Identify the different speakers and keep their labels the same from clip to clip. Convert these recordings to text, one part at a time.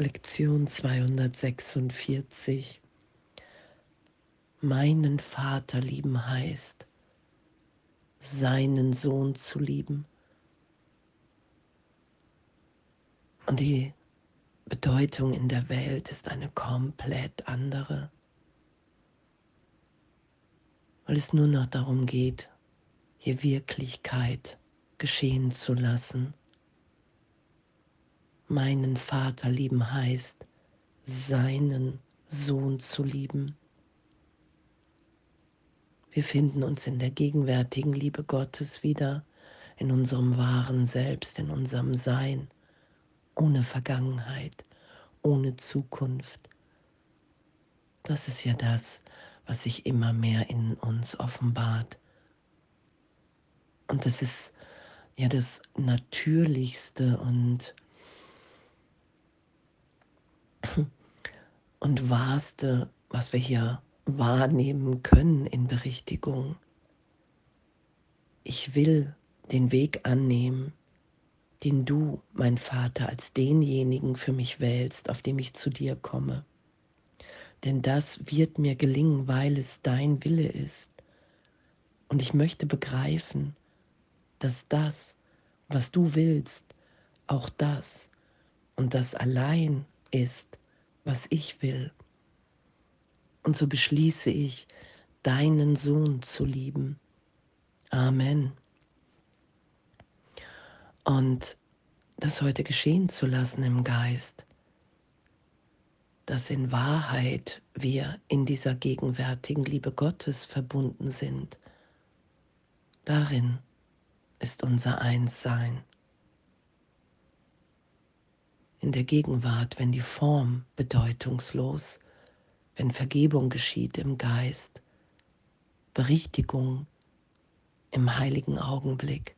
Speaker 1: Lektion 246. Meinen Vater lieben heißt, seinen Sohn zu lieben. Und die Bedeutung in der Welt ist eine komplett andere, weil es nur noch darum geht, hier Wirklichkeit geschehen zu lassen meinen Vater lieben heißt, seinen Sohn zu lieben. Wir finden uns in der gegenwärtigen Liebe Gottes wieder, in unserem wahren Selbst, in unserem Sein, ohne Vergangenheit, ohne Zukunft. Das ist ja das, was sich immer mehr in uns offenbart. Und das ist ja das Natürlichste und und Wahrste, was wir hier wahrnehmen können in Berichtigung. Ich will den Weg annehmen, den du, mein Vater, als denjenigen für mich wählst, auf dem ich zu dir komme. Denn das wird mir gelingen, weil es dein Wille ist. Und ich möchte begreifen, dass das, was du willst, auch das und das allein ist, was ich will. Und so beschließe ich, deinen Sohn zu lieben. Amen. Und das heute geschehen zu lassen im Geist, dass in Wahrheit wir in dieser gegenwärtigen Liebe Gottes verbunden sind. Darin ist unser Einssein in der Gegenwart, wenn die Form bedeutungslos, wenn Vergebung geschieht im Geist, Berichtigung im heiligen Augenblick,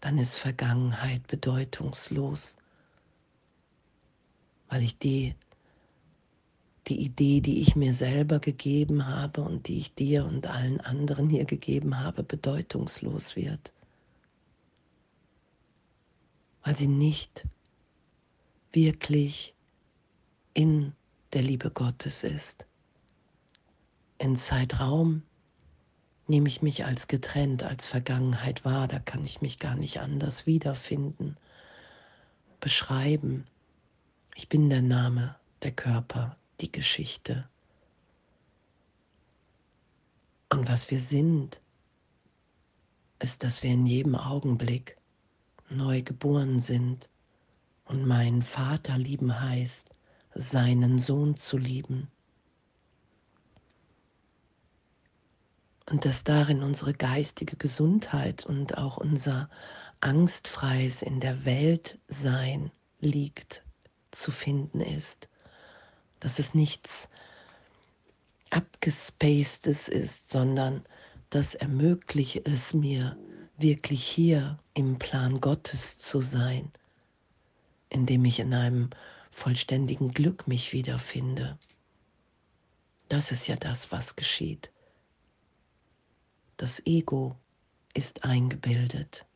Speaker 1: dann ist Vergangenheit bedeutungslos, weil ich die, die Idee, die ich mir selber gegeben habe und die ich dir und allen anderen hier gegeben habe, bedeutungslos wird, weil sie nicht wirklich in der Liebe Gottes ist. In Zeitraum nehme ich mich als getrennt, als Vergangenheit wahr, da kann ich mich gar nicht anders wiederfinden, beschreiben. Ich bin der Name, der Körper, die Geschichte. Und was wir sind, ist, dass wir in jedem Augenblick neu geboren sind und meinen Vater lieben heißt, seinen Sohn zu lieben. Und dass darin unsere geistige Gesundheit und auch unser angstfreies in der Welt sein liegt, zu finden ist. Dass es nichts abgespacedes ist, sondern das ermöglicht es mir, wirklich hier im Plan Gottes zu sein indem ich in einem vollständigen Glück mich wiederfinde. Das ist ja das, was geschieht. Das Ego ist eingebildet.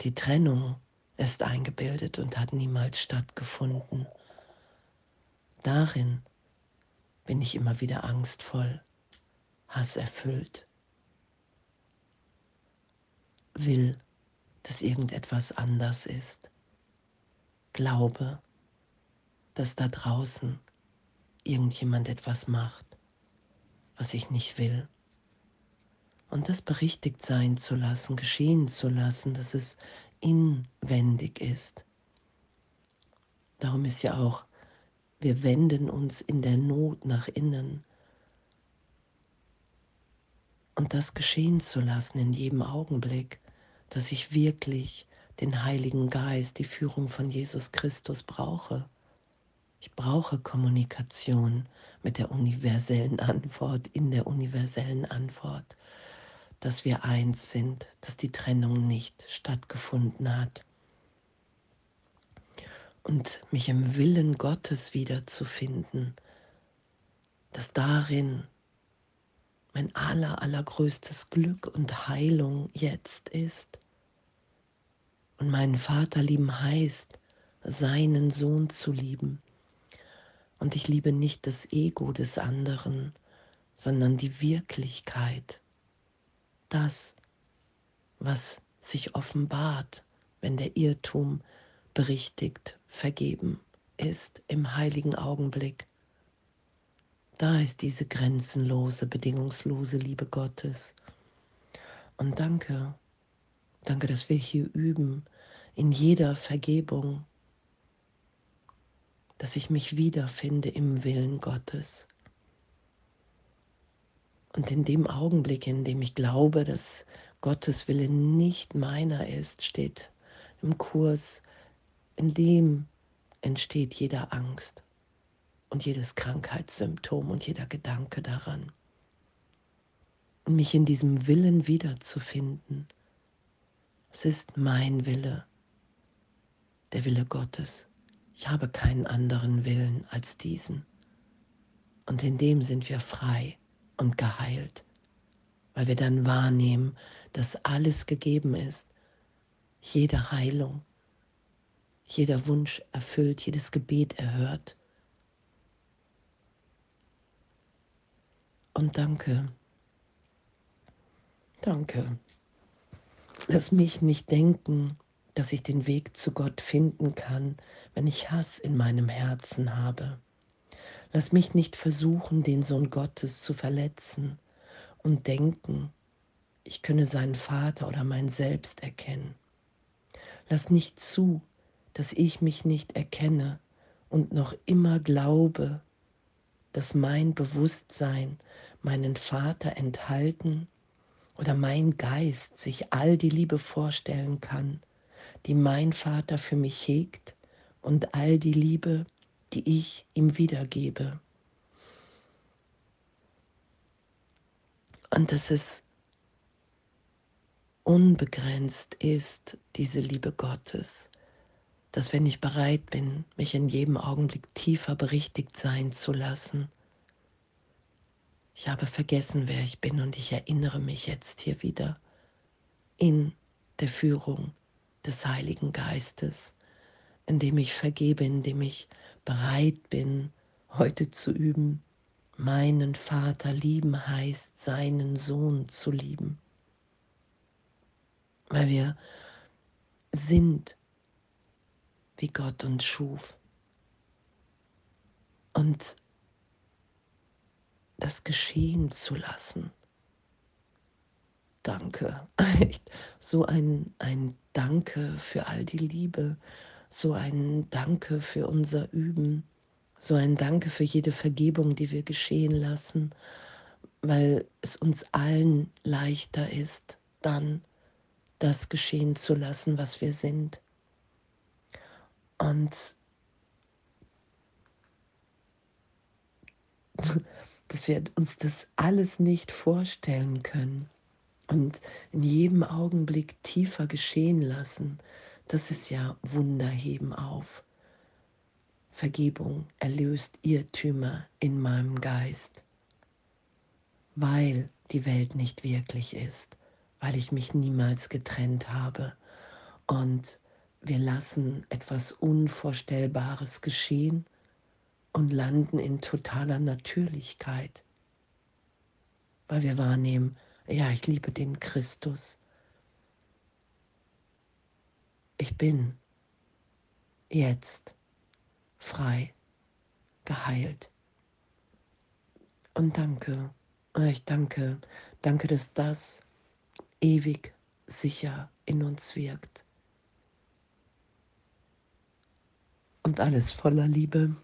Speaker 1: Die Trennung ist eingebildet und hat niemals stattgefunden. Darin bin ich immer wieder angstvoll, hasserfüllt, will, dass irgendetwas anders ist glaube, dass da draußen irgendjemand etwas macht, was ich nicht will. Und das berichtigt sein zu lassen, geschehen zu lassen, dass es inwendig ist. Darum ist ja auch, wir wenden uns in der Not nach innen. Und das geschehen zu lassen in jedem Augenblick, dass ich wirklich den Heiligen Geist, die Führung von Jesus Christus brauche. Ich brauche Kommunikation mit der universellen Antwort, in der universellen Antwort, dass wir eins sind, dass die Trennung nicht stattgefunden hat. Und mich im Willen Gottes wiederzufinden, dass darin mein aller, allergrößtes Glück und Heilung jetzt ist und meinen Vater lieben heißt, seinen Sohn zu lieben. Und ich liebe nicht das Ego des anderen, sondern die Wirklichkeit, das, was sich offenbart, wenn der Irrtum berichtigt, vergeben ist im heiligen Augenblick. Da ist diese grenzenlose, bedingungslose Liebe Gottes. Und danke, danke, dass wir hier üben, in jeder Vergebung, dass ich mich wiederfinde im Willen Gottes. Und in dem Augenblick, in dem ich glaube, dass Gottes Wille nicht meiner ist, steht im Kurs, in dem entsteht jeder Angst und jedes Krankheitssymptom und jeder Gedanke daran. Und mich in diesem Willen wiederzufinden, es ist mein Wille, der Wille Gottes. Ich habe keinen anderen Willen als diesen. Und in dem sind wir frei und geheilt, weil wir dann wahrnehmen, dass alles gegeben ist, jede Heilung, jeder Wunsch erfüllt, jedes Gebet erhört. Und danke, danke. Lass mich nicht denken, dass ich den Weg zu Gott finden kann, wenn ich Hass in meinem Herzen habe. Lass mich nicht versuchen, den Sohn Gottes zu verletzen und denken, ich könne seinen Vater oder mein Selbst erkennen. Lass nicht zu, dass ich mich nicht erkenne und noch immer glaube, dass mein Bewusstsein meinen Vater enthalten oder mein Geist sich all die Liebe vorstellen kann, die mein Vater für mich hegt und all die Liebe, die ich ihm wiedergebe. Und dass es unbegrenzt ist, diese Liebe Gottes, dass wenn ich bereit bin, mich in jedem Augenblick tiefer berichtigt sein zu lassen, ich habe vergessen, wer ich bin und ich erinnere mich jetzt hier wieder in der Führung des Heiligen Geistes, indem ich vergebe, indem ich bereit bin, heute zu üben, meinen Vater lieben heißt, seinen Sohn zu lieben. Weil wir sind, wie Gott uns schuf. Und das geschehen zu lassen. Danke. So ein, ein Danke für all die Liebe, so ein Danke für unser Üben, so ein Danke für jede Vergebung, die wir geschehen lassen, weil es uns allen leichter ist, dann das geschehen zu lassen, was wir sind. Und dass wir uns das alles nicht vorstellen können und in jedem Augenblick tiefer geschehen lassen, das ist ja Wunderheben auf. Vergebung erlöst Irrtümer in meinem Geist, weil die Welt nicht wirklich ist, weil ich mich niemals getrennt habe und wir lassen etwas Unvorstellbares geschehen und landen in totaler Natürlichkeit, weil wir wahrnehmen, ja, ich liebe den Christus. Ich bin jetzt frei, geheilt. Und danke, ich danke, danke, dass das ewig sicher in uns wirkt. Und alles voller Liebe.